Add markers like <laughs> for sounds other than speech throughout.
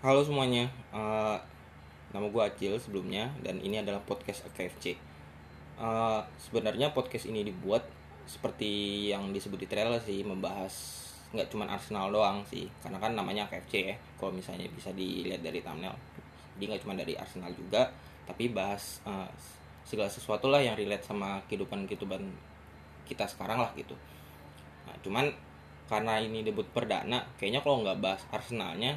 Halo semuanya, Eh, nama gue Acil sebelumnya dan ini adalah podcast KFC. Eh, sebenarnya podcast ini dibuat seperti yang disebut di trailer sih, membahas nggak cuma Arsenal doang sih, karena kan namanya KFC ya. Kalau misalnya bisa dilihat dari thumbnail, jadi nggak cuma dari Arsenal juga, tapi bahas eh, segala sesuatu lah yang relate sama kehidupan kehidupan kita sekarang lah gitu. Nah, cuman karena ini debut perdana, kayaknya kalau nggak bahas Arsenalnya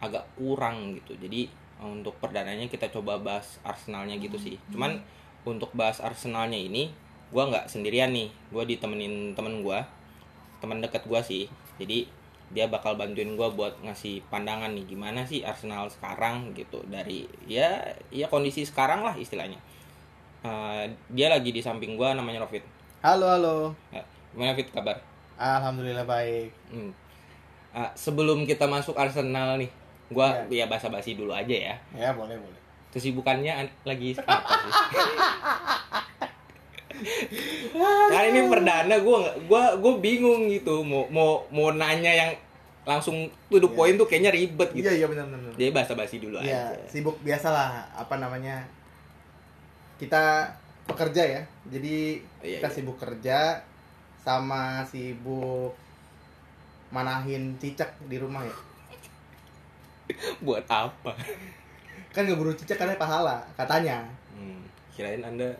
agak kurang gitu. Jadi untuk perdananya kita coba bahas Arsenalnya gitu sih. Cuman untuk bahas Arsenalnya ini, gua nggak sendirian nih. Gua ditemenin temen gua, teman dekat gua sih. Jadi dia bakal bantuin gua buat ngasih pandangan nih gimana sih Arsenal sekarang gitu dari ya ya kondisi sekarang lah istilahnya. Eh, dia lagi di samping gua namanya Rofit. Halo, halo. Ya, gimana Fit kabar? Alhamdulillah baik. Hmm. Ah, sebelum kita masuk Arsenal nih, gua ya basa-basi dulu aja ya. Ya, boleh, boleh. Kesibukannya an- lagi <laughs> apa sih? Karena ini perdana gua nggak- gua gua bingung gitu mau mau mau nanya yang langsung to the Iya. point tuh kayaknya ribet gitu. Iya, iya benar benar. Jadi basa-basi dulu Iya, aja. sibuk biasalah apa namanya? Kita pekerja ya. Jadi Iya, kita iya. sibuk kerja sama sibuk manahin cicak di rumah ya. <laughs> Buat apa? Kan ngeburu cicak karena pahala katanya. Hmm, kirain Anda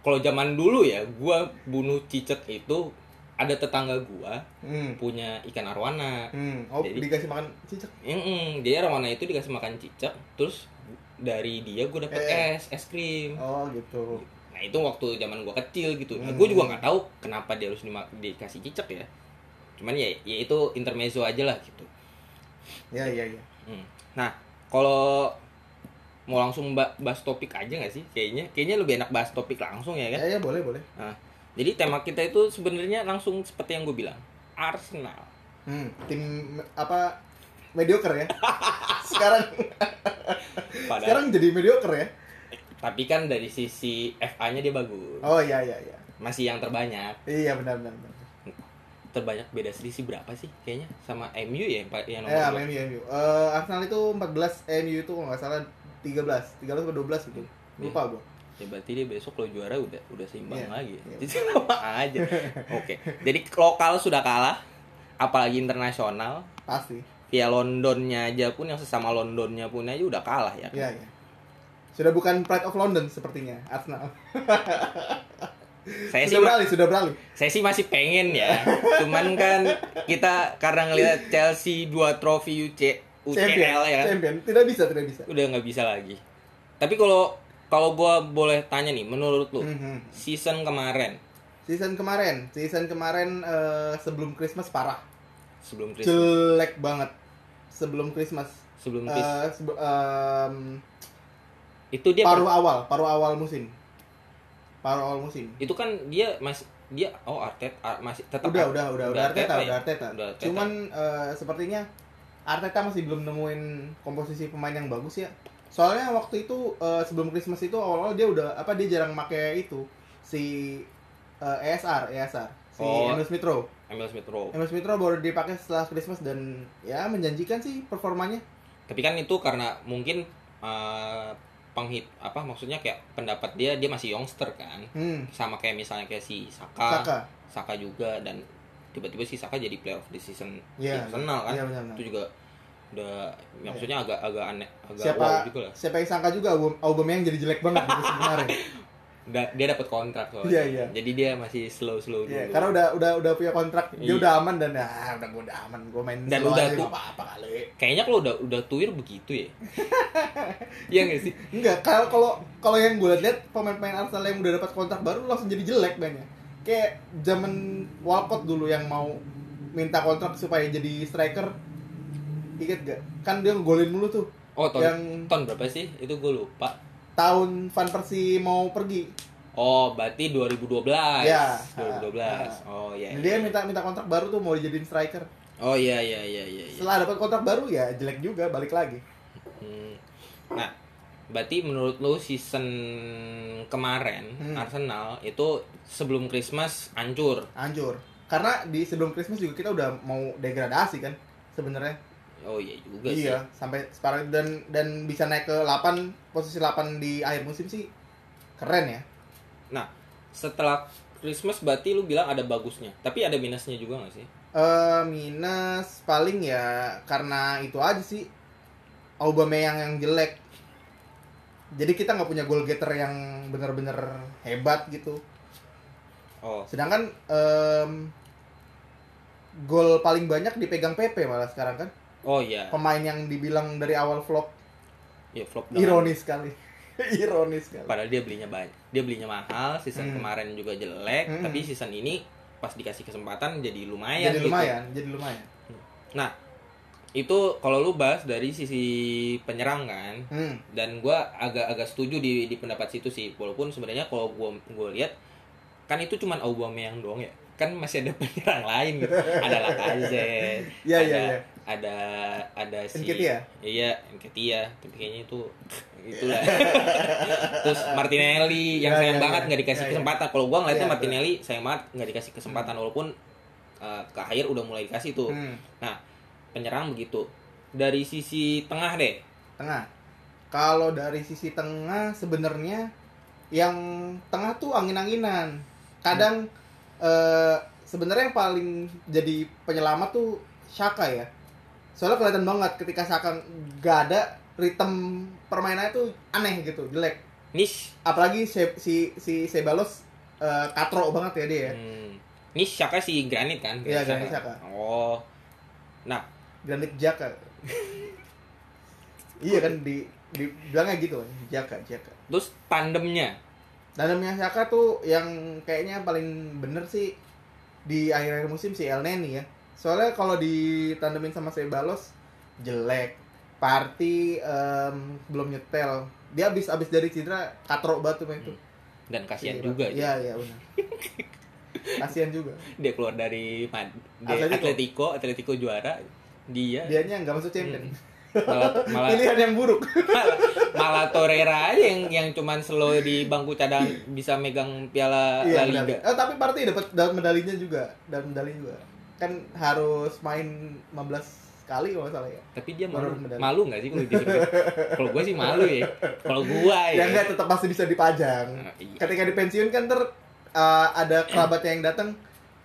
kalau zaman dulu ya, gua bunuh cicak itu ada tetangga gua Hmm. punya ikan arwana. Hmm. Oh, Jadi- dikasih makan cicak. Mm jadi arwana itu dikasih makan cicak, terus dari dia gue dapet Eh. es, es krim. Oh, gitu. Nah itu waktu zaman gue kecil gitu. Nah, Hmm. gue juga nggak tahu kenapa dia harus dikasih cicak ya. Cuman ya, ya itu intermezzo aja lah gitu. Ya, ya, ya. Hmm. Nah kalau mau langsung ba- bahas topik aja nggak sih? Kayaknya kayaknya lebih enak bahas topik langsung ya kan. Ya, ya boleh, boleh. Nah, jadi tema kita itu sebenarnya langsung seperti yang gue bilang, Arsenal. Hmm, tim apa mediocre ya. <laughs> Sekarang Padahal, sekarang jadi mediocre ya. tapi kan dari sisi FA-nya dia bagus, Oh iya iya iya. masih yang terbanyak. Iya benar benar. benar. Terbanyak beda selisih berapa sih? Kayaknya sama MU ya yang yang Eh, nomor sama dua. MU MU. Eh, Arsenal itu 14, MU itu kalau nggak salah 13, 13 atau 12 gitu. Lupa gua. Ya berarti dia besok kalau juara udah udah seimbang Iya, lagi. iya. <laughs> Jadi sama aja. Oke. Jadi lokal sudah kalah, apalagi internasional. Pasti. Via Londonnya aja pun yang sesama Londonnya pun aja udah kalah ya. Iya iya. Sudah bukan Pride of London sepertinya Arsenal. <laughs> Saya sih sudah beralih, sudah beralih. saya sih masih pengen ya. Cuman kan kita karena ngelihat Chelsea dua trofi UC UCL ya kan. Champion. Tidak bisa, tidak bisa. Udah nggak bisa lagi. Tapi kalau kalau gua boleh tanya nih, menurut lu Mhm. season kemarin Season kemarin, season kemarin eh, sebelum Christmas parah. sebelum Christmas, Jelek banget. Sebelum Christmas. sebelum Christmas Eh, sebe- em, itu dia paruh awal, paruh awal musim. Paruh awal musim. itu kan dia masih dia oh Arteta Ar- masih tetap Udah, Ar- udah, udah, udah Arteta, ya? udah Arteta. Udah Arteta. Cuman eh, sepertinya Arteta masih belum nemuin komposisi pemain yang bagus ya. Soalnya waktu itu eh, sebelum Christmas itu awal-awal dia udah apa dia jarang pakai itu si eh, ESR, ESR, si Oh. Emil Smith Rowe. Emil Smith Rowe. Emil Smith Rowe baru dipakai setelah Christmas dan ya menjanjikan sih performanya. Tapi kan itu karena mungkin eh, penghit apa maksudnya kayak pendapat dia dia masih youngster kan. Hmm. Sama kayak misalnya kayak si Saka, Saka. Saka juga dan tiba-tiba si Saka jadi player of the season Iya. di Arsenal kan. Iya benar. Itu juga udah maksudnya agak agak aneh agak Siapa wow juga lah. siapa yang sangka juga Aubameyang jadi jelek banget di kemarin. <laughs> Da- dia dapat kontrak soalnya. Iya, iya. Jadi dia masih slow-slow dulu. Iya, karena udah udah udah punya kontrak, dia Iya. udah aman dan ya udah gua udah aman, gua main Dan slow udah aja, tuh- nggak apa-apa kali. Kayaknya kalau udah udah tuir begitu ya. <laughs> Iya nggak sih? Enggak, kalau kalau kalau yang gue lihat pemain-pemain Arsenal yang udah dapat kontrak baru langsung jadi jelek banyak. Kayak zaman Walcott dulu yang mau minta kontrak supaya jadi striker. Ingat gak? Kan dia ngegolin mulu tuh. Oh, tahun, Yang tahun berapa sih? Itu gue lupa. Tahun Van Persie mau pergi. Oh, berarti 2012. Ya. 2012. Oh, iya. Dia iya. minta minta kontrak baru tuh mau dijadiin striker. Oh, iya iya iya iya. iya. Setelah dapat kontrak baru ya jelek juga balik lagi. Hmm. Nah, berarti menurut lu season kemarin Hmm. Arsenal itu sebelum Christmas hancur. Hancur. Karena di sebelum Christmas juga kita udah mau degradasi kan sebenarnya. Oh iya juga iya, sih. sampai sekarang dan dan bisa naik ke 8 posisi 8 di akhir musim sih keren ya. Nah, setelah Christmas berarti lu bilang ada bagusnya. Tapi ada minusnya juga gak sih? Eh minus paling ya karena itu aja sih Aubameyang yang jelek. Jadi kita nggak punya goal getter yang bener-bener hebat gitu. Oh, Sedangkan em, gol paling banyak dipegang PP malah sekarang kan. Oh iya. Pemain yang dibilang dari awal flop Ya flop ironis sekali. <laughs> ironis sekali. Padahal dia belinya banyak. Dia belinya mahal, season Hmm. kemarin juga jelek, Hmm. tapi season ini pas dikasih kesempatan jadi lumayan Jadi gitu. lumayan, jadi lumayan. Nah, itu kalau lu bahas dari sisi penyerang kan, Hmm. dan gua agak-agak setuju di di pendapat situ sih walaupun sebenarnya kalau gua gua lihat kan itu cuman Aubameyang doang ya kan masih ada <laughs> penyerang lain gitu ada Lacazette <laughs> Iya, ada iya, iya. ada ada si Nketiah? iya Nketiah tapi kayaknya itu <laughs> itulah terus Martinelli yang Ya, sayang ya, banget ya. nggak dikasih Ya, ya. kesempatan kalau gua ngeliatnya Ya, Martinelli sayang banget nggak dikasih kesempatan walaupun uh, ke akhir udah mulai dikasih tuh Hmm. nah penyerang begitu dari sisi tengah deh tengah. Kalau dari sisi tengah sebenarnya yang tengah tuh angin-anginan. Kadang eh, sebenarnya yang paling jadi penyelamat tuh Shaka ya. Soalnya kelihatan banget ketika Shaka nggak ada ritme permainannya tuh aneh gitu, jelek. niche Apalagi si si, si Sebalos eh, katro banget ya dia ya. Hmm. Ini Shaka si Granit kan? Iya, Granit Granit Xhaka. Oh. Nah, Granit Jaka. <laughs> iya kan di di bilangnya gitu kan, Jaka, Jaka. terus tandemnya. Dalamnya Saka tuh yang kayaknya paling bener sih di akhir-akhir musim si El Neni ya. Soalnya kalau ditandemin sama Sebalos jelek. Party em, belum nyetel. Dia habis habis dari cedera katrok batu main tuh. Dan kasihan Iya, juga. Iya, iya benar. <laughs> Kasihan juga. Dia keluar dari Mad- Atletico. Atletico, Atletico juara. Dia Dianya nggak masuk champion. Malah malah, Pilihan yang buruk. <laughs> malah, malah Torreira aja yang yang cuman slow di bangku cadang bisa megang piala La Iya, Liga. medali. Oh, tapi Party dapat dapat medalinya juga, dapat medali juga. Kan harus main 15 kali kalau nggak salah ya. Tapi dia malu, medali. malu nggak sih kalau disebut? kalau gue sih malu ya. Kalau gue <laughs> ya. Ya enggak tetap pasti bisa dipajang. Ah, iya. Ketika dipensiun kan ter uh, ada kerabatnya yang datang,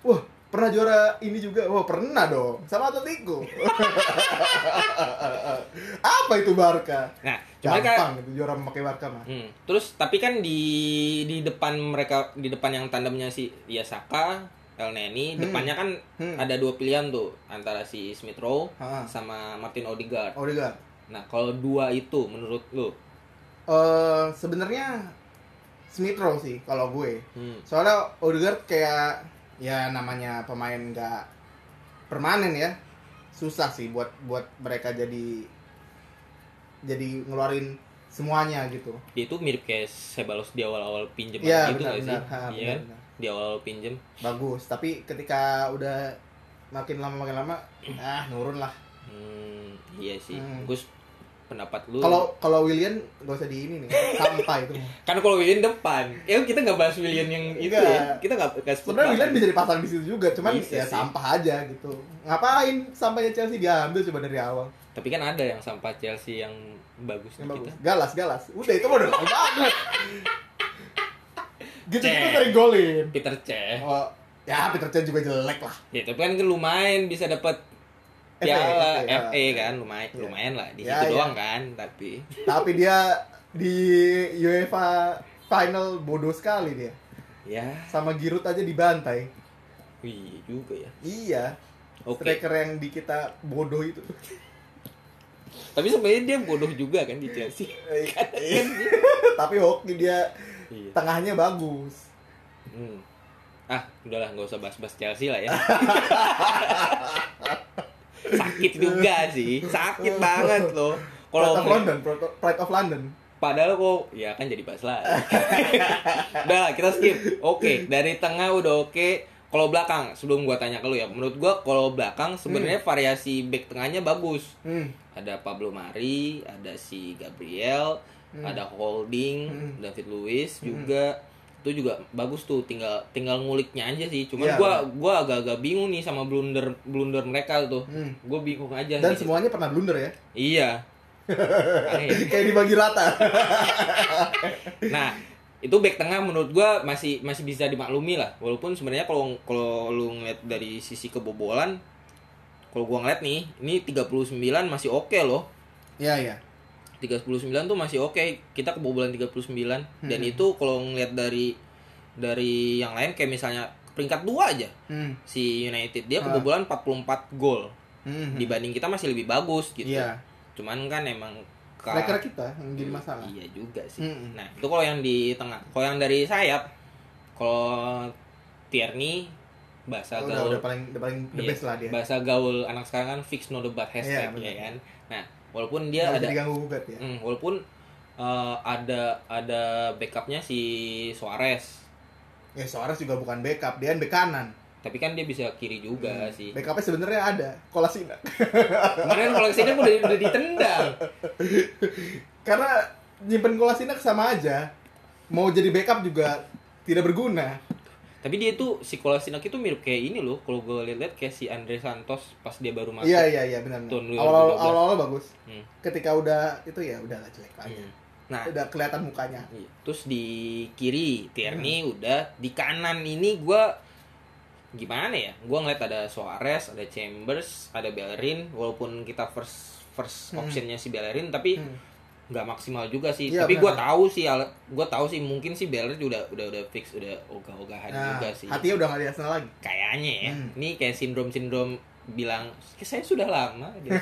wah pernah juara ini juga, wah pernah dong sama Atletico. <laughs> Apa itu Barca? Nah, cuma Gampang itu juara memakai Barca mah. Hmm. Terus tapi kan di di depan mereka di depan yang tandemnya si ya Saka, El Neni, Hmm. depannya kan Hmm. ada dua pilihan tuh antara si Smith Rowe Ah. sama Martin Odegaard. Odegaard. Nah, kalau dua itu menurut lu? Eh sebenarnya Smith Rowe sih kalau gue. Hmm. Soalnya Odegaard kayak ya namanya pemain nggak permanen ya. Susah sih buat buat mereka jadi jadi ngeluarin semuanya gitu. Dia itu mirip kayak Sebalos di awal-awal pinjem Iya gitu benar nggak sih? benar. Ha, Iya benar, benar. Di awal pinjem. Bagus, tapi ketika udah makin lama makin lama ah nurun lah. Hmm, iya sih. Hmm. Gus pendapat lu. Kalau kalau William gak usah di ini nih, sampah itu. <laughs> kan kalau William depan. Ya kita nggak bahas William yang itu Enggak. ya. Kita nggak sebut Sebenarnya. William bisa dipasang di situ juga, cuman Bisa ya sih. sampah aja gitu. Ngapain sampahnya Chelsea diambil coba dari awal? Tapi kan ada yang sampah Chelsea yang bagus Yang bagus. kita. Galas, galas. Udah itu udah lama banget. <laughs> gitu gitu dari golin. Peter Cech. Oh, ya Peter Chan juga jelek lah. Ya, tapi kan lumayan bisa dapat piala FA, FA, kan lumayan Iya. lumayan lah di Ya, situ ya. doang kan tapi <laughs> Tapi dia di UEFA final bodoh sekali dia. ya Sama Giroud aja dibantai. wih juga ya Iya. Oke. Striker yang di kita bodoh itu. tapi sebenarnya dia bodoh juga kan di Chelsea <laughs> Tapi hoki dia iya tengahnya bagus. hmm. ah udahlah nggak usah bahas-bahas Chelsea lah ya <laughs> sakit juga sih sakit banget loh Pride kalau of London, Pride- of London. Padahal kok ya kan jadi bahas lah. <laughs> udah lah, kita skip. Oke, dari tengah udah oke. Kalau belakang, sebelum gua tanya ke lu ya, menurut gua kalau belakang sebenarnya variasi back tengahnya bagus. Hmm. Ada Pablo Mari, ada si Gabriel, Hmm. ada Holding, Hmm. David Luiz Hmm. juga. Itu juga bagus tuh tinggal tinggal nguliknya aja sih cuman gua gua agak-agak bingung nih sama blunder blunder mereka tuh Hmm. gue bingung aja Dan nih. semuanya pernah blunder ya. iya <laughs> ya. Kayak dibagi rata. <laughs> nah itu back tengah menurut gua masih masih bisa dimaklumi lah walaupun sebenarnya kalau kalau lu ngeliat dari sisi kebobolan kalau gua ngeliat nih ini 39 masih oke loh Iya, iya. 39 tuh masih oke kita kebobolan 39 dan Hmm. itu kalau ngeliat dari dari yang lain kayak misalnya peringkat dua aja Hmm. si United dia Ah. kebobolan 44 gol Hmm. dibanding kita masih lebih bagus gitu Iya. cuman kan emang Striker kita yang jadi masalah. iya juga sih Hmm. nah itu kalau yang di tengah kalau yang dari sayap kalau Tierney bahasa udah, gaul udah paling udah paling the Iya, best lah dia. bahasa gaul anak sekarang kan fix no debat hashtag Iya, bener. ya kan nah walaupun dia Nggak ada diganggu gugat ya. Hmm, walaupun uh, ada ada backupnya si Suarez Ya Suarez juga bukan backup, dia bek kanan. tapi kan dia bisa kiri juga Hmm. sih Backupnya sebenarnya ada, Kolasina. kemarin kalau ke sini udah udah ditendang <laughs> Karena nyimpen Kolasina sama aja. Mau jadi backup juga tidak berguna. Tapi dia tuh si Kolasinac itu mirip kayak ini loh kalau gue lihat kayak si Andre Santos pas dia baru masuk Iya iya iya benar. 2012. Awal-awal awal-awal bagus. Hmm. Ketika udah itu ya udah lah jelek lagi. Hmm. nah Udah kelihatan mukanya. iya. terus di kiri Tierney Hmm. udah di kanan ini gue gimana ya gue ngeliat ada Suarez ada Chambers ada Bellerin walaupun kita first first Hmm. optionnya si Bellerin tapi Hmm. Nggak maksimal juga sih Iya, tapi gue tahu sih gue tahu sih mungkin sih Bellerin udah udah udah fix udah ogah-ogahan Nah, juga sih hatinya udah gak di Arsenal lagi. kayaknya ya Hmm. ini kayak sindrom sindrom bilang saya sudah lama gitu. <laughs>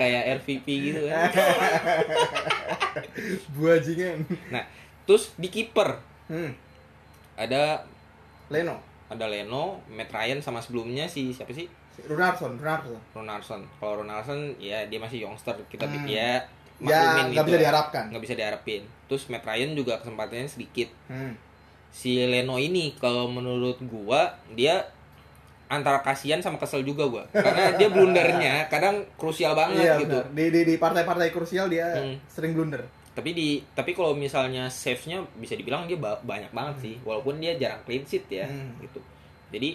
kayak RVP gitu kan <laughs> Buajingan. nah terus di kiper Hmm. ada Leno. ada Leno, Matt Ryan sama sebelumnya si siapa sih Runarson, Runarson. Ronaldson kalau Ronaldson ya dia masih youngster kita Hmm. ya Ya, nggak itu bisa lah. diharapkan. nggak bisa diharapin terus Matt Ryan juga kesempatannya sedikit Hmm. si Leno ini kalau menurut gua dia antara kasihan sama kesel juga gua karena <laughs> dia blundernya kadang krusial banget Iya, gitu benar. Di di di partai-partai krusial dia Hmm. sering blunder. tapi di tapi kalau misalnya saves-nya bisa dibilang dia ba- banyak banget sih walaupun dia jarang clean sheet ya Hmm. gitu jadi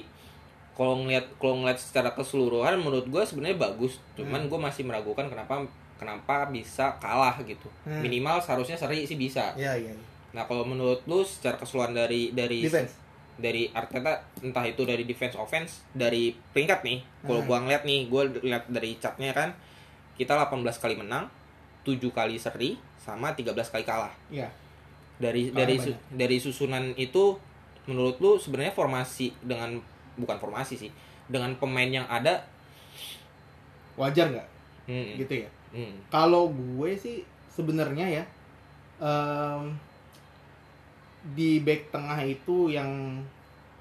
kalau ngeliat kalau ngeliat secara keseluruhan menurut gue sebenarnya bagus cuman Hmm. gue masih meragukan kenapa kenapa bisa kalah gitu Hmm. minimal seharusnya seri sih bisa Iya, iya. iya. nah kalau menurut lu secara keseluruhan dari dari Defense. dari Arteta entah itu dari defense offense dari peringkat nih kalau Hmm. gua ngeliat nih gua lihat dari chartnya kan kita 18 kali menang 7 kali seri sama 13 kali kalah Iya. dari Kalah dari banyak. su- dari susunan itu menurut lu sebenarnya formasi dengan bukan formasi sih dengan pemain yang ada Wajar nggak hmm, gitu ya? Hmm, Kalau gue sih sebenarnya ya em, di back tengah itu yang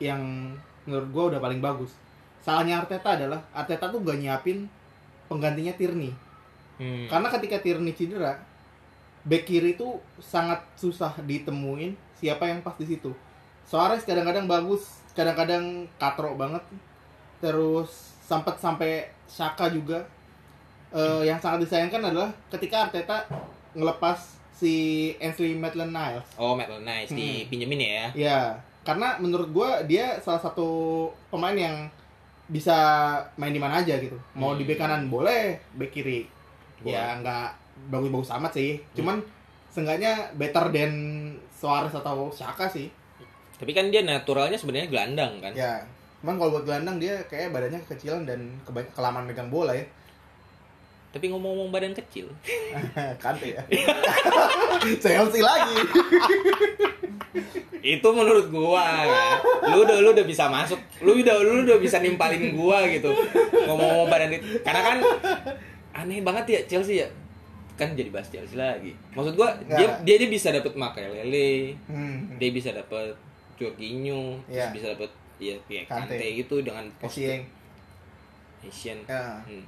yang menurut gue udah paling bagus. Salahnya Arteta adalah Arteta tuh gak nyiapin penggantinya Tierney. hmm. Karena ketika Tierney cedera, back kiri itu sangat susah ditemuin siapa yang pas di situ. Suarez kadang-kadang bagus, kadang-kadang katrok banget. Terus sempat sampai Saka juga. Eh, yang sangat disayangkan adalah ketika Arteta ngelepas si Ainsley Maitland-Niles. oh Matt Nice Hmm. dipinjemin ya Ya, karena menurut gua dia salah satu pemain yang bisa main di mana aja gitu. Mau di Hmm. bek kanan boleh, bek kiri Boleh. ya nggak bagus-bagus amat sih. Cuman seenggaknya better than Suarez atau Saka sih. tapi kan dia naturalnya sebenarnya gelandang kan Ya, cuman kalau buat gelandang dia kayak badannya kekecilan dan kelamaan megang bola ya. Tapi ngomong-ngomong badan kecil <laughs> Kante ya. <laughs> Chelsea lagi. <laughs> itu menurut gua kan. lu udah lu udah bisa masuk lu udah lu udah bisa nimpalin gua gitu ngomong-ngomong badan itu karena kan aneh banget ya Chelsea ya kan jadi bahas Chelsea lagi maksud gua dia Nggak. dia, dia bisa dapet Makelele Hmm. dia bisa dapet Jorginho Iya. bisa dapet ya kayak Kante. Kante gitu dengan Kasieng. Asian Ya. Hmm.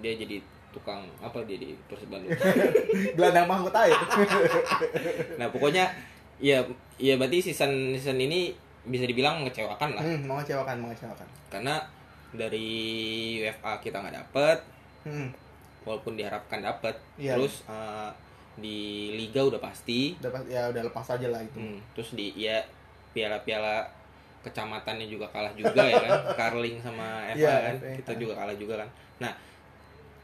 dia jadi tukang apa dia di Persib Bandung <laughs> Gelandang mahkota ya. <laughs> nah pokoknya ya ya berarti season season ini bisa dibilang mengecewakan lah Hmm, mengecewakan, mengecewakan. karena dari UFA kita nggak dapet Hmm. walaupun diharapkan dapet Iya. terus eh, di liga udah pasti dapat ya udah lepas aja lah itu Hmm, terus di ya piala-piala kecamatannya juga kalah juga ya kan <laughs> Carling sama Eva Iya, kan FA, kita juga kalah juga kan nah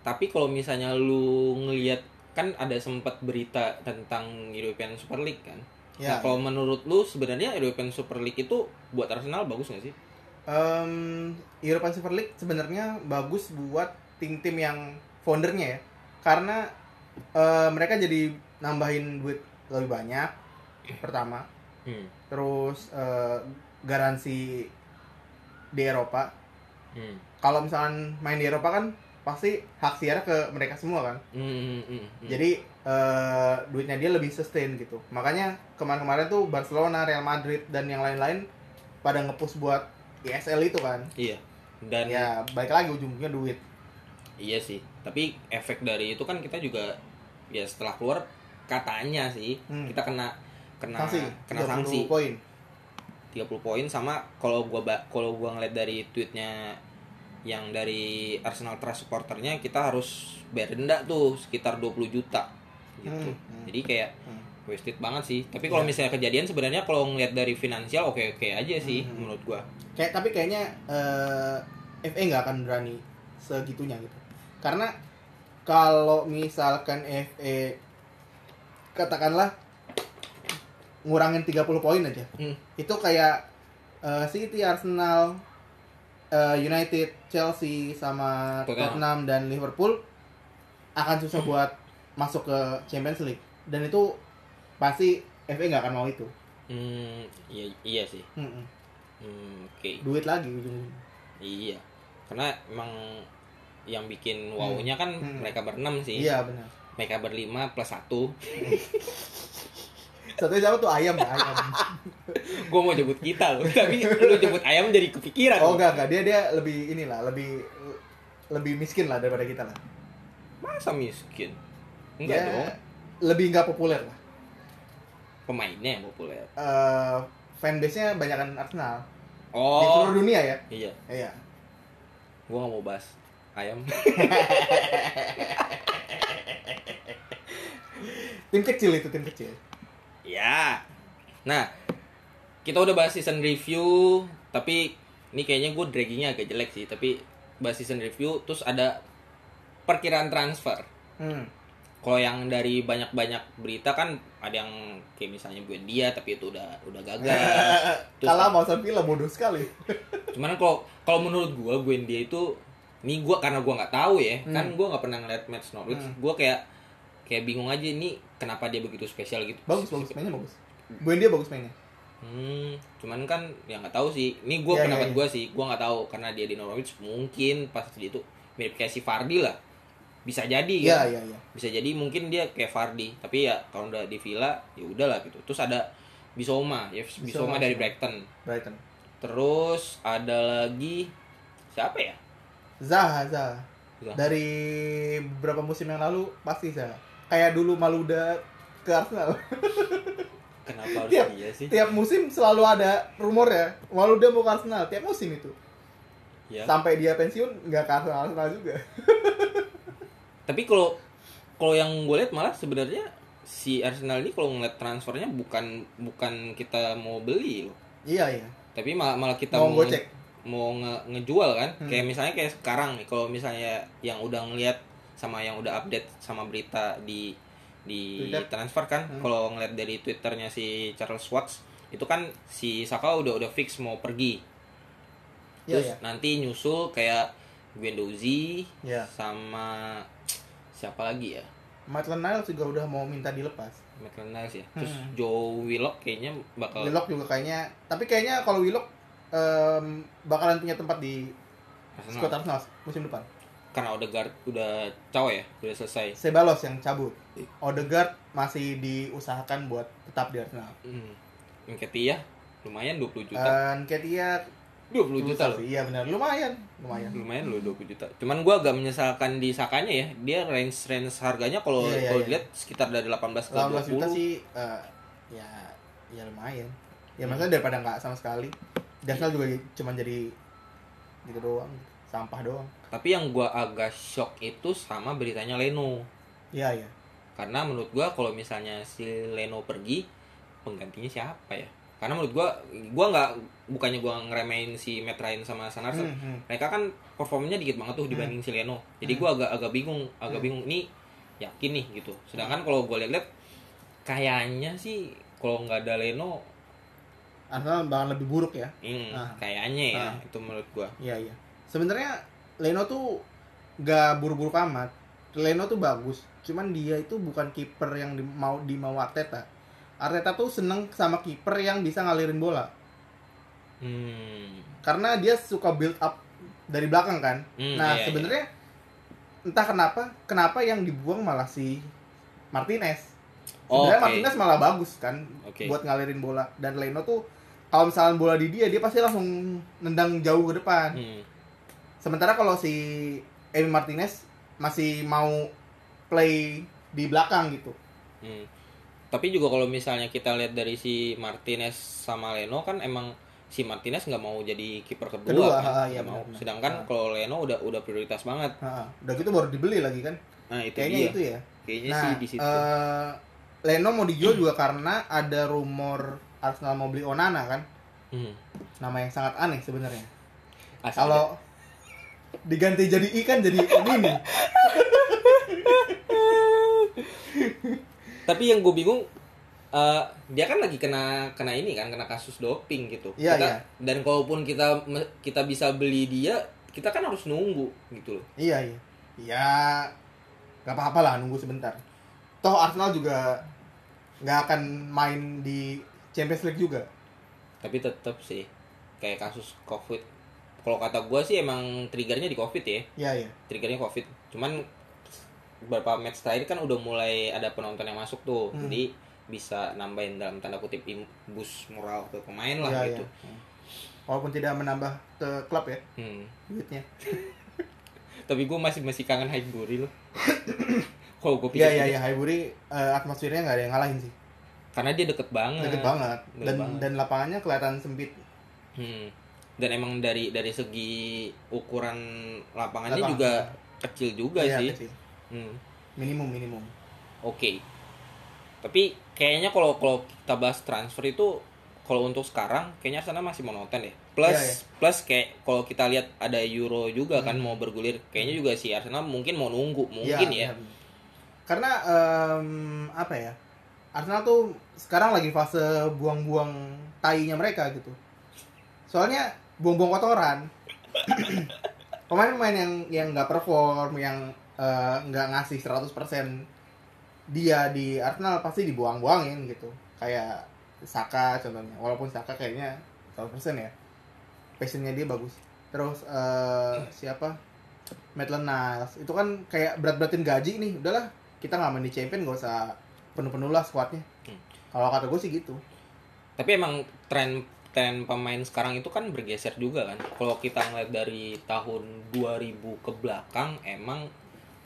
tapi kalau misalnya lu ngelihat kan ada sempat berita tentang European Super League kan? Nah ya kalau menurut lu sebenarnya European Super League itu buat Arsenal bagus nggak sih? Em, European Super League sebenarnya bagus buat tim-tim yang foundernya ya. Karena eh, mereka jadi nambahin duit lebih banyak pertama. Hmm. terus eh, garansi di Eropa. Hmm. kalau misalkan main di Eropa kan pasti hak siar ke mereka semua kan? Hmm, hmm, hmm. jadi eh, duitnya dia lebih sustain gitu. Makanya kemarin-kemarin tuh Barcelona Real Madrid dan yang lain-lain pada ngepush buat ESL itu kan? Iya. Dan ya baik lagi ujungnya duit. Iya sih, tapi efek dari itu kan kita juga ya setelah keluar katanya sih Hmm. kita kena kena sanksi. kena 30 sanksi. poin. 30 poin sama kalau gua kalau gua ngeliat dari tweetnya yang dari Arsenal Trust supporternya kita harus bayar denda tuh sekitar 20 juta gitu. Hmm, hmm. Jadi kayak Hmm. wasted banget sih. Tapi kalau Iya. misalnya kejadian sebenarnya kalau ngeliat dari finansial oke-oke aja sih Hmm. menurut gua. kayak tapi kayaknya eh, FA nggak akan berani segitunya gitu karena kalau misalkan FA katakanlah ngurangin 30 poin aja Hmm. itu kayak eh, City, Arsenal, eh, United, Chelsea sama Tottenham. Tottenham dan Liverpool akan susah buat masuk ke Champions League dan itu pasti FA nggak akan mau itu Hmm, iya iya sih. Mm-mm. Hmm, oke. duit lagi ujung-ujungnya. Iya, karena emang yang bikin wow-nya kan Hmm. mereka berenam sih. iya benar Mereka berlima plus satu. <laughs> satunya siapa tuh ayam ya ayam <laughs> Gue mau jemput kita loh, tapi lu jemput ayam jadi kepikiran. oh enggak enggak dia dia lebih inilah lebih lebih miskin lah daripada kita lah Masa miskin? Enggak Dia dong. lebih nggak populer lah Pemainnya yang populer. Eh fanbase-nya banyak kan Arsenal di Oh, seluruh dunia ya iya. iya Gue gak mau bahas ayam. <laughs> tim kecil itu tim kecil ya. Nah, kita udah bahas season review, tapi ini kayaknya gue draggingnya agak jelek sih. Tapi bahas season review, terus ada perkiraan transfer. hmm. kalau yang dari banyak-banyak berita kan ada yang kayak misalnya dia tapi itu udah udah gagal <laughs> Terus- kalah mau Villa bodoh sekali <laughs> cuman kalau kalau menurut gua dia itu ini gua karena gua nggak tahu ya Hmm. kan gua nggak pernah ngeliat match Norwich Hmm. gua kayak kayak bingung aja ini kenapa dia begitu spesial gitu. Bagus bagus mainnya bagus. Buendia bagus mainnya. Hmm cuman kan ya nggak tahu sih. Ini gua Iya, pendapat iya, iya. gua sih. Gua nggak tahu karena dia di Norwich mungkin pas dia itu mirip kayak si Fardi lah. Bisa jadi iya kan? iya iya. Bisa jadi mungkin dia kayak Fardi tapi ya kalau udah di Villa ya udahlah gitu. Terus ada Bisoma ya Bisoma, Bissouma, dari. Brighton. Brighton. Terus ada lagi siapa ya? Zaha Zaha. Zaha. dari beberapa musim yang lalu pasti Zaha kayak dulu Maluda ke Arsenal. Kenapa harus Tiap- dia sih? tiap musim selalu ada rumor ya Maluda mau ke Arsenal tiap musim itu. Ya sampai dia pensiun nggak ke Arsenal Arsenal juga. <laughs> Tapi kalau kalau yang gue lihat malah sebenarnya si Arsenal ini kalau ngeliat transfernya bukan bukan kita mau beli loh. Iya iya. Tapi malah malah kita Mau nge- gocek. mau nge- ngejual kan? Hmm. kayak misalnya kayak sekarang nih kalau misalnya yang udah ngeliat sama yang udah update sama berita di di Twitter. transfer kan Hmm. kalau ngeliat dari twitternya si Charles Watts itu kan si Saka udah udah fix mau pergi iya terus iya nanti nyusul kayak Guendouzi Iya. sama siapa lagi ya Maitland Niles juga udah mau minta dilepas Maitland Niles ya terus Hmm. Joe Willock kayaknya bakal Willock juga kayaknya tapi kayaknya kalau Willock em, bakalan punya tempat di Arsenal. squad Arsenal musim depan karena Odegaard udah caw ya udah selesai Sebalos yang cabut Odegaard masih diusahakan buat tetap di Arsenal Hmm. Nketiah lumayan 20 juta. dan Ketia 20 juta loh. iya benar lumayan lumayan Lumayan loh 20 juta. Cuman gua agak menyesalkan di Sakanya ya. Dia range range harganya kalau Iya, iya, kalau iya. dilihat sekitar dari 18 ke 18 20. juta sih eh, ya ya lumayan ya maksudnya daripada nggak sama sekali di Arsenal juga cuma jadi gitu doang sampah doang Tapi yang gua agak shock itu sama beritanya Leno. iya iya. Karena menurut gua kalau misalnya si Leno pergi penggantinya siapa ya? Karena menurut gua gua nggak bukannya gua ngeremehin si Matt Ryan sama Sanarson Hmm, hmm. mereka kan performanya dikit banget tuh dibanding si Leno. Jadi gua agak agak bingung agak bingung. Ini yakin nih gitu. Sedangkan kalau gua lihat-lihat kayaknya sih kalau nggak ada Leno Arsenal bakal lebih buruk ya. Hmm, Ah. kayaknya ya Ah. itu menurut gua. Iya iya. Sebenarnya Leno tuh gak buru-buru amat. Leno tuh bagus. Cuman dia itu bukan kiper yang di, mau di mau Arteta. Arteta tuh seneng sama kiper yang bisa ngalirin bola. hmm Karena dia suka build up dari belakang kan. Hmm, nah iya, sebenarnya entah kenapa kenapa yang dibuang malah si Martinez. Oh, Sebenarnya oke. Martinez malah bagus kan Oke. buat ngalirin bola. Dan Leno tuh kalau misalnya bola di dia dia pasti langsung nendang jauh ke depan. hmm. Sementara kalau si Emi Martinez masih mau play di belakang gitu. Hmm. Tapi juga kalau misalnya kita lihat dari si Martinez sama Leno kan emang si Martinez nggak mau jadi kiper kedua, Kedua, kan? ha, iya, mau. benar-benar. Sedangkan Ha. kalau Leno udah udah prioritas banget. Nah, udah gitu baru dibeli lagi kan. Nah itu Kayaknya dia. itu ya. Kayaknya nah, sih di situ. eh, Leno mau dijual juga karena ada rumor Arsenal mau beli Onana kan. Hmm. Nama yang sangat aneh sebenarnya. Kalau diganti jadi I kan jadi ini nih. Tapi yang gue bingung eh, dia kan lagi kena kena ini kan kena kasus doping gitu. Iya, Kita- iya. Dan kalaupun kita kita bisa beli dia, kita kan harus nunggu gitu loh. Iya iya. Ya nggak apa-apa lah nunggu sebentar. Toh Arsenal juga nggak akan main di Champions League juga. Tapi tetap sih kayak kasus covid. Kalau kata gue sih emang triggernya di covid ya. Iya iya. triggernya covid cuman beberapa match terakhir kan udah mulai ada penonton yang masuk tuh Hmm. jadi bisa nambahin dalam tanda kutip boost moral ke pemain lah Iya, gitu iya. Walaupun tidak menambah ke klub ya Hmm. duitnya. <laughs> tapi gue masih masih kangen Highbury loh <coughs> kalau gue Iya pikir iya iya Highbury eh, atmosfernya nggak ada yang ngalahin sih. karena dia deket banget Deket banget Deket dan banget. dan lapangannya kelihatan sempit. Hmm. Dan emang dari dari segi ukuran lapangannya Lapang. juga kecil juga Iya, sih kecil. Hmm. Minimum minimum. Oke. Tapi kayaknya kalau kalau kita bahas transfer itu kalau untuk sekarang kayaknya Arsenal masih monoton ya. Plus Iya, iya. plus kayak kalau kita lihat ada Euro juga kan Hmm. mau bergulir. Kayaknya juga si Arsenal mungkin mau nunggu, mungkin ya. Iya, benar. Karena em, apa ya? Arsenal tuh sekarang lagi fase buang-buang tainya mereka gitu. Soalnya buang-buang kotoran. <clears throat> Pemain-pemain yang yang nggak perform, yang eh, nggak ngasih 100% dia di Arsenal pasti dibuang-buangin gitu. Kayak Saka contohnya. Walaupun Saka kayaknya 100% ya. Passionnya dia bagus. Terus eh, siapa? Maitland Niles itu kan kayak berat-beratin gaji nih udahlah kita nggak main di champion gak usah penuh-penuh lah squadnya Hmm. kalau kata gue sih gitu Tapi emang tren tren pemain sekarang itu kan bergeser juga kan. Kalau kita ngeliat dari tahun 2000 ke belakang emang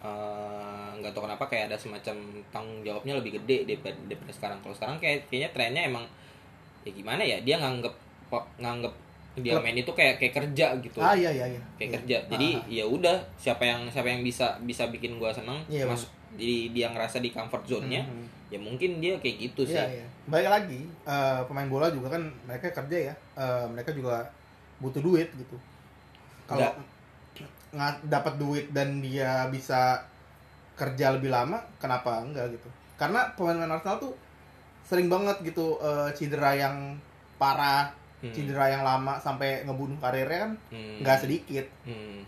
eh, nggak tahu kenapa kayak ada semacam tanggung jawabnya lebih gede daripada, daripada sekarang. Kalau sekarang kayak kayaknya trennya emang ya gimana ya dia nganggep nganggep dia main itu kayak kayak kerja gitu. ah iya iya iya kayak Iya. kerja. Jadi Ah, ya udah siapa yang siapa yang bisa bisa bikin gua seneng Iya, masuk jadi dia ngerasa di comfort zone-nya Mhm. Ya mungkin dia kayak gitu sih. iya iya balik lagi eh, pemain bola juga kan mereka kerja ya Eh, mereka juga butuh duit gitu kalau Nggak. dapat duit dan dia bisa kerja lebih lama kenapa enggak gitu karena pemain-pemain Arsenal tuh sering banget gitu eh, cedera yang parah Hmm. cedera yang lama sampai ngebunuh karirnya kan Hmm. nggak sedikit Hmm.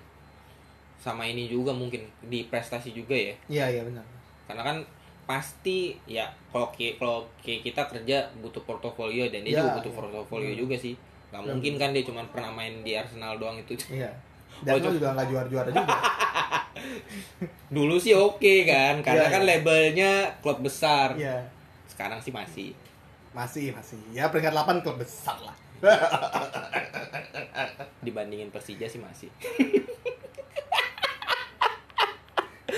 Sama ini juga mungkin di prestasi juga ya. iya iya benar Karena kan pasti ya kalau kalau ki- kita kerja butuh portofolio dan dia Ya, juga butuh ya. portofolio Hmm. juga sih. Gak Ya, mungkin kan dia cuma pernah main di Arsenal doang itu. <laughs> Iya. Dan Oh, juga nggak juara-juara juga. <laughs> Dulu sih oke kan, <laughs> karena Iya, kan iya. labelnya klub besar. Iya. Sekarang sih masih. Masih, masih. Ya peringkat 8 klub besar lah. Dibandingin Persija sih masih.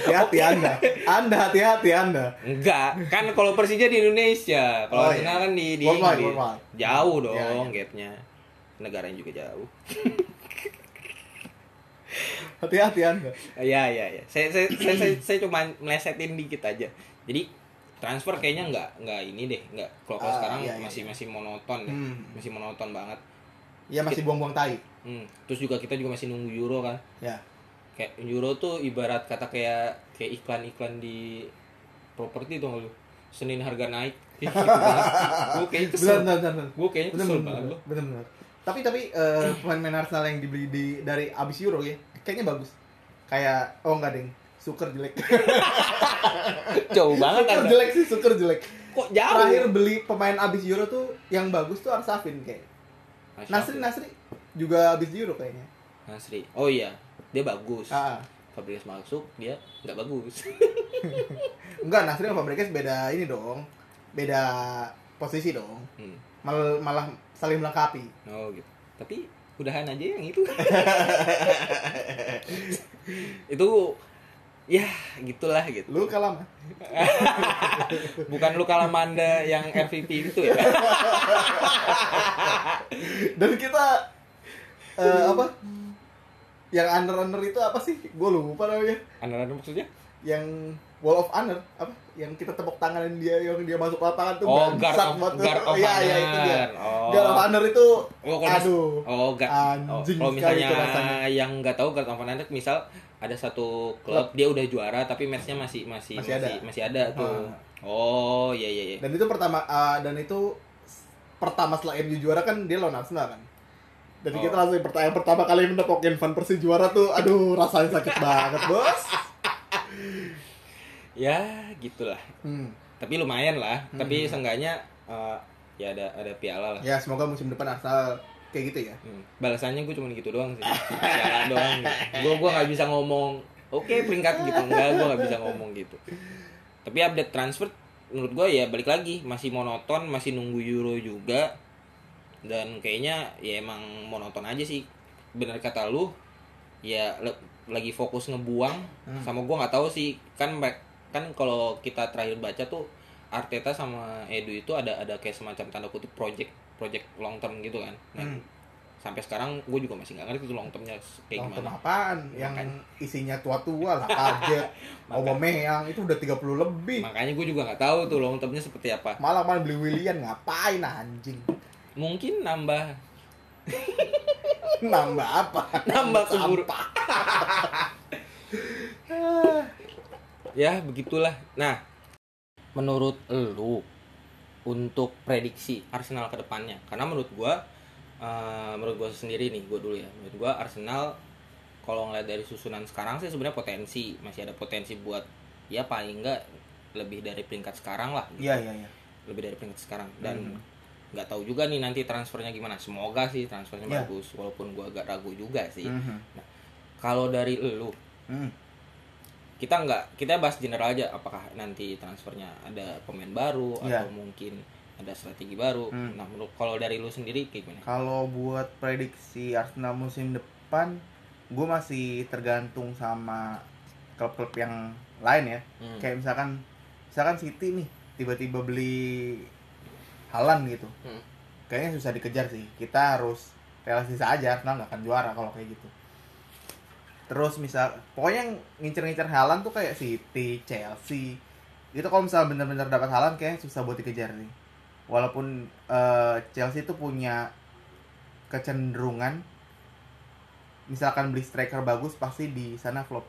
Hati-hati Anda. Anda hati-hati Anda. Enggak, kan kalau Persija di Indonesia, kalau Oh, Arsenal iya. kan di, di Worldwide, Inggris. worldwide. Jauh dong Iya, iya. gapnya. Negaranya juga jauh. <laughs> Hati-hati Anda. Iya iya iya. Saya saya, saya saya saya cuma melesetin dikit aja. jadi transfer kayaknya nggak nggak ini deh nggak kalau Ah, sekarang iya, iya, masih iya. masih monoton deh Hmm. masih monoton banget Ya masih buang-buang tai. Hmm. terus juga kita juga masih nunggu euro kan Ya. Kayak euro tuh ibarat kata kayak kayak iklan-iklan di properti tuh lu Senin harga naik <laughs> gue kayaknya kesel gue kayaknya kesel benar, banget loh benar, benar. Tapi tapi eh, pemain-pemain Arsenal yang dibeli di dari abis Euro ya, kayaknya bagus. Kayak oh enggak ding, Suker jelek. <laughs> jauh banget Suker jelek sih, Suker jelek. kok jauh Terakhir beli pemain abis Euro tuh yang bagus tuh Arsafin kayak. Nasri. Nasri juga abis Euro kayaknya. Nasri oh iya dia bagus Ah. Fabregas masuk dia nggak bagus <laughs> enggak Nasri sama Fabregas beda ini dong. Beda posisi dong. hmm. Mal- malah saling melengkapi. oh gitu tapi udahan aja yang itu <laughs> itu ya gitulah gitu Lu kalah mah. <laughs> bukan lu Kalamanda yang MVP itu ya Dan kita eh, apa? Yang under-under itu apa sih? Gue lupa namanya. Anda maksudnya Yang Wall of Honor apa? Yang kita tepuk tanganin dia yang dia masuk lapangan tuh Oh, Guard of- banget. Guard of Iya, iya itu dia. Honor. Oh. Guard of Honor itu Oh, kalau aduh. oh, gak. Anjing kalau sekali misalnya yang nggak tahu Guard of Honor misal ada satu klub dia udah juara tapi matchnya masih masih Masih ada. masih ada tuh. Ah. Oh, iya iya iya. Dan itu pertama ah, dan itu pertama setelah MU juara kan dia lawan Arsenal kan. Jadi Oh. kita langsung yang pertama, kali menepokkan Van Persie juara tuh, aduh rasanya sakit banget bos. Ya, gitulah. Hmm. Tapi lumayan lah. Tapi seenggaknya eh, ya ada ada piala lah. Ya semoga musim depan Arsenal kayak gitu ya. Hmm. Balasannya gue cuma gitu doang sih. Piala <laughs> doang. Gue gua nggak bisa ngomong. Oke peringkat gitu enggak, gue nggak bisa ngomong gitu. Tapi update transfer menurut gue ya balik lagi masih monoton, masih nunggu Euro juga. Dan kayaknya ya emang monoton aja sih. Bener kata lu, ya le- lagi fokus ngebuang sama gue nggak tahu sih kan kan kalau kita terakhir baca tuh Arteta sama Edu itu ada ada kayak semacam tanda kutip project project long term gitu kan. Nah, Hmm. sampai sekarang gue juga masih nggak ngerti tuh long termnya kayak Nonton gimana. apaan? Yang Makanya. isinya tua-tua lah, <laughs> kaget. Aubameyang itu udah 30 lebih. Makanya gue juga nggak tahu tuh long termnya seperti apa. Malah malah beli William ngapain anjing? Mungkin nambah <laughs> Nambah apa? nambah keburu. Sampah. <laughs> ya begitulah. Nah, menurut lu untuk prediksi Arsenal ke depannya, karena menurut gue, eh, menurut gue sendiri nih, gue dulu ya, menurut gue Arsenal kalau ngeliat dari susunan sekarang sih sebenarnya potensi masih ada potensi buat ya paling enggak lebih dari peringkat sekarang lah gitu. Iya, iya, iya. lebih dari peringkat sekarang dan Hmm. Nggak tahu juga nih nanti transfernya gimana semoga sih transfernya Ya. bagus walaupun gua agak ragu juga sih Mhm. kalau dari lu Hmm. kita nggak kita bahas general aja apakah nanti transfernya ada pemain baru Ya. atau mungkin ada strategi baru Hmm. nah menurut kalau dari lu sendiri kayak gimana Kalau buat prediksi Arsenal musim depan, gue masih tergantung sama klub-klub yang lain ya. Hmm. Kayak misalkan, misalkan City nih tiba-tiba beli Halan gitu. Hmm. Kayaknya susah dikejar sih. Kita harus realistis aja Arsenal nggak akan juara kalau kayak gitu. Terus misal, pokoknya yang ngincer-ngincer Halan tuh kayak City, Chelsea. Itu kalau misalnya bener-bener dapat Halan kayaknya susah buat dikejar nih. Walaupun eh, Chelsea itu punya kecenderungan misalkan beli striker bagus pasti di sana flop.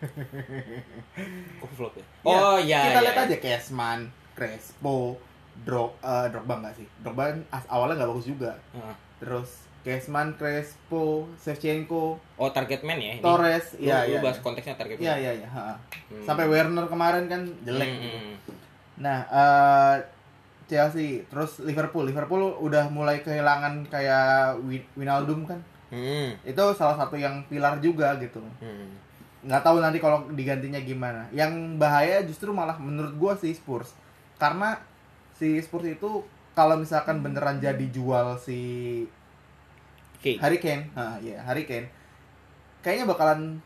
<laughs> Kok flop ya Iya, oh iya Kita iya, lihat iya. aja Kesman, Crespo, Drog, eh, Drogba enggak sih? Drogba kan as- awalnya nggak bagus juga. Heeh. Terus Kesman, Crespo, Shevchenko, oh target man ya ini? Torres, iya lu iya. bahas iya. konteksnya target Iya man iya iya. ha. Hmm. Sampai Werner kemarin kan jelek. Hmm, gitu. hmm. Nah, eh, Chelsea, terus Liverpool, Liverpool udah mulai kehilangan kayak Wi- Wijnaldum kan. Hmm. Itu salah satu yang pilar juga gitu. Hmm. Nggak tahu nanti kalau digantinya gimana. Yang bahaya justru malah menurut gua sih Spurs. Karena si Spurs itu kalau misalkan beneran jadi jual si Oke. Harry Kane, nah, iya Harry Kane, kayaknya bakalan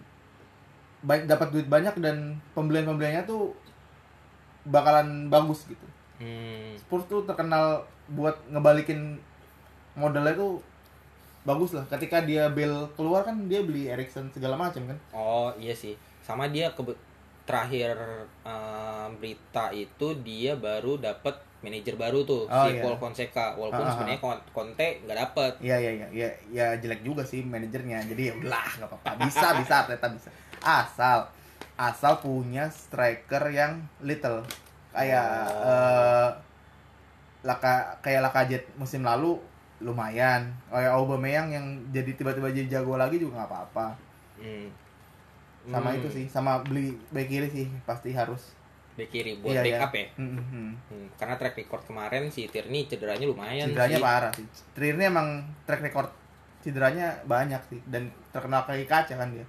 ba- dapat duit banyak dan pembelian-pembeliannya tuh bakalan bagus gitu. Hmm. Spurs tuh terkenal buat ngebalikin modalnya tuh bagus lah. Ketika dia Bell keluar kan dia beli Erikson segala macam kan. Oh iya sih, sama dia kebe terakhir eh, berita itu dia baru dapat manajer baru tuh Oh, si iya. Paul Fonseca walaupun Ah, ah, sebenarnya Con- Conte nggak dapet Iya iya iya ya, ya jelek juga sih manajernya. Jadi ya udahlah nggak apa-apa. Bisa bisa Arteta bisa. Asal asal punya striker yang little kayak Oh. eh, laka kayak Lacazette musim lalu lumayan. Kayak Aubameyang yang jadi tiba-tiba jadi jago lagi juga nggak apa-apa. Hmm. Sama Hmm, itu sih, sama beli back kiri sih pasti harus. Bek kiri buat Iya, iya. backup ya Hmm, hmm, hmm. Hmm, karena track record kemarin si Tierney cederanya lumayan Cederanya sih. parah sih. Tierney emang track record cederanya banyak sih dan terkenal kaki kaca kan dia.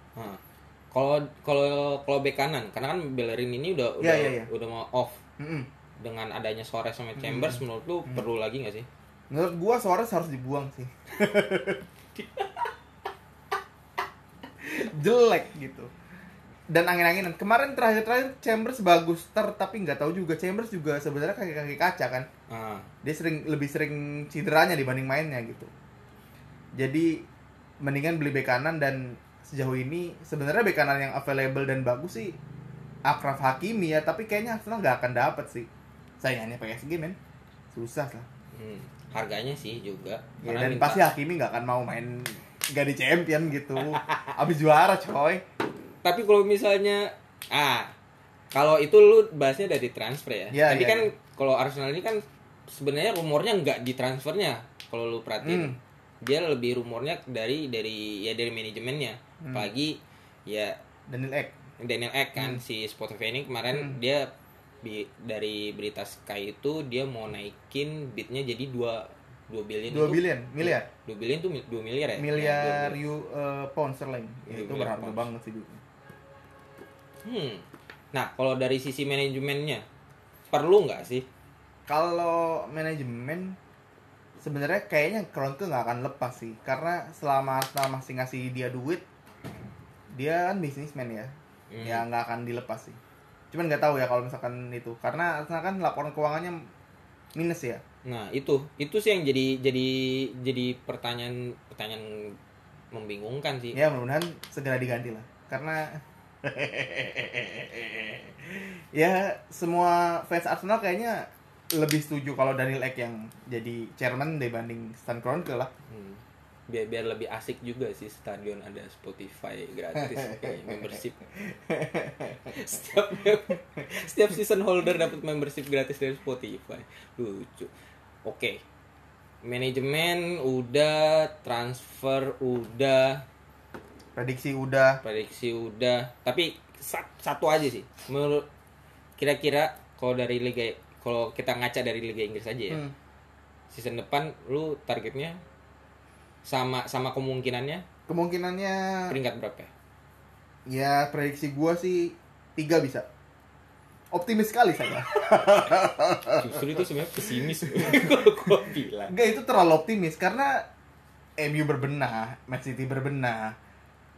Kalau kalau kalau bek kanan, karena kan Bellerin ini udah Iya, udah iya, iya. udah mau off Mm-mm. dengan adanya Suarez sama Chambers, menurut lu Hmm. perlu lagi nggak sih? Menurut gua Suarez harus dibuang sih. <laughs> Jelek gitu. Dan angin-anginan. Kemarin terakhir-terakhir Chambers bagus ter tapi nggak tahu juga Chambers juga sebenarnya kaki-kaki kaca kan. Ah, Dia sering lebih sering cederanya dibanding mainnya gitu. Jadi mendingan beli bek kanan dan sejauh ini sebenarnya bek kanan yang available dan bagus sih Akraf Hakimi ya, tapi kayaknya Arsenal nggak akan dapet sih. Sayangannya PSG men. Susah lah. hmm, harganya sih juga. Ya, dan minta- pasti Hakimi nggak akan mau main nggak di champion gitu. <laughs> Abis juara coy. Tapi kalau misalnya ah kalau itu lu bahasnya dari transfer ya. Iya, Tadi iya, kan iya. kalau Arsenal ini kan sebenarnya rumornya nggak di transfernya. Kalau lu perhatiin, Hmm. dia lebih rumornya dari dari ya dari manajemennya. Hmm. Apalagi ya Daniel Ek. Daniel Ek kan Hmm. si Spotify ini kemarin Hmm. dia bi- dari berita Sky itu dia mau naikin bidnya jadi 2 2 billion 2 itu- billion, miliar. 2 billion tuh 2 miliar ya? Miliar Ya, you, eh, pound sterling. Ya, itu miliar berharga banget sih. Hmm. Nah, kalau dari sisi manajemennya perlu nggak sih? Kalau manajemen sebenarnya kayaknya Kroenke nggak akan lepas sih karena selama Arsenal masih ngasih dia duit dia kan bisnismen ya Hmm. ya nggak akan dilepas sih cuman nggak tahu ya kalau misalkan itu karena Arsenal kan laporan keuangannya minus ya Nah, itu itu sih yang jadi jadi jadi pertanyaan pertanyaan membingungkan sih. ya mudah-mudahan segera diganti lah karena <laughs> ya semua fans Arsenal kayaknya lebih setuju kalau Daniel Ek yang jadi chairman dibanding Stan Kroenke lah Hmm. Biar biar lebih asik juga sih stadion ada Spotify gratis <laughs> kayak membership. setiap setiap season holder dapat membership gratis dari Spotify. Lucu. Oke. Manajemen udah, transfer udah, prediksi udah. Prediksi udah. Tapi sa- satu aja sih. Menurut kira-kira kalau dari liga kalau kita ngaca dari liga Inggris aja ya. Hmm. season depan lu targetnya sama sama kemungkinannya? Kemungkinannya peringkat berapa? Ya? ya prediksi gua sih tiga bisa. Optimis sekali saya. <laughs> Justru itu sebenarnya pesimis. <laughs> Kalau gua bilang. Enggak itu terlalu optimis karena MU berbenah Man City berbenah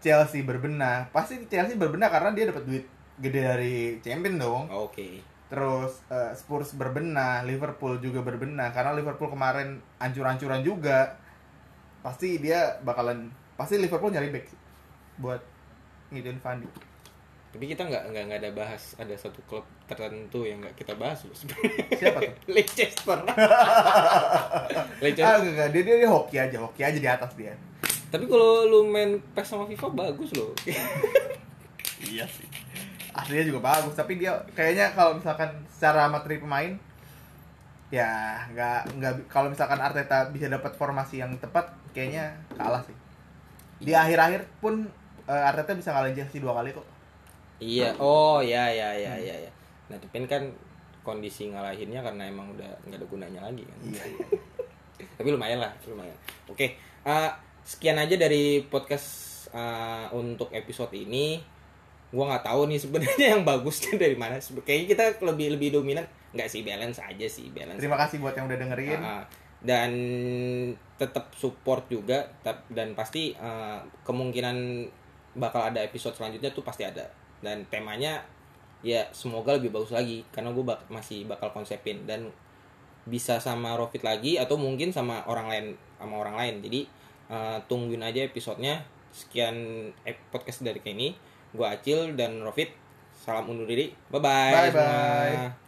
Chelsea berbenah. Pasti Chelsea berbenah karena dia dapat duit gede dari champion dong. Oke. Terus eh, Spurs berbenah Liverpool juga berbenah. Karena Liverpool kemarin ancur-ancuran juga pasti dia bakalan pasti Liverpool nyari back buat ngidin Fandi tapi kita nggak nggak nggak ada bahas ada satu klub tertentu yang nggak kita bahas loh. Sebenarnya siapa tuh? <laughs> <laughs> Leicester. Ah Leicester enggak, enggak. dia, dia dia hoki aja hoki aja di atas dia tapi kalau lu main PES sama FIFA bagus loh iya sih aslinya juga bagus tapi dia kayaknya kalau misalkan secara materi pemain ya nggak nggak kalau misalkan Arteta bisa dapat formasi yang tepat kayaknya kalah sih di akhir-akhir pun eh, Arteta bisa ngalahin Chelsea dua kali kok Iya, oh ya ya ya ya ya. Nah, tapi kan kondisi ngalahinnya karena emang udah nggak ada gunanya lagi kan. iya iya <laughs> tapi lumayan lah, lumayan. Oke, eh, sekian aja dari podcast eh, untuk episode ini. Gua nggak tahu nih sebenarnya <laughs> yang bagusnya dari mana. Kayaknya kita lebih lebih dominan nggak sih balance aja sih balance. terima kasih buat yang udah dengerin ah. dan tetap support juga dan pasti eh, kemungkinan bakal ada episode selanjutnya tuh pasti ada dan temanya ya semoga lebih bagus lagi karena gue bak- masih bakal konsepin dan bisa sama Rofit lagi atau mungkin sama orang lain sama orang lain jadi eh, tungguin aja episodenya. Sekian podcast dari Kenny. Gue Acil dan Rofit. Salam undur diri. Bye bye Bye-bye.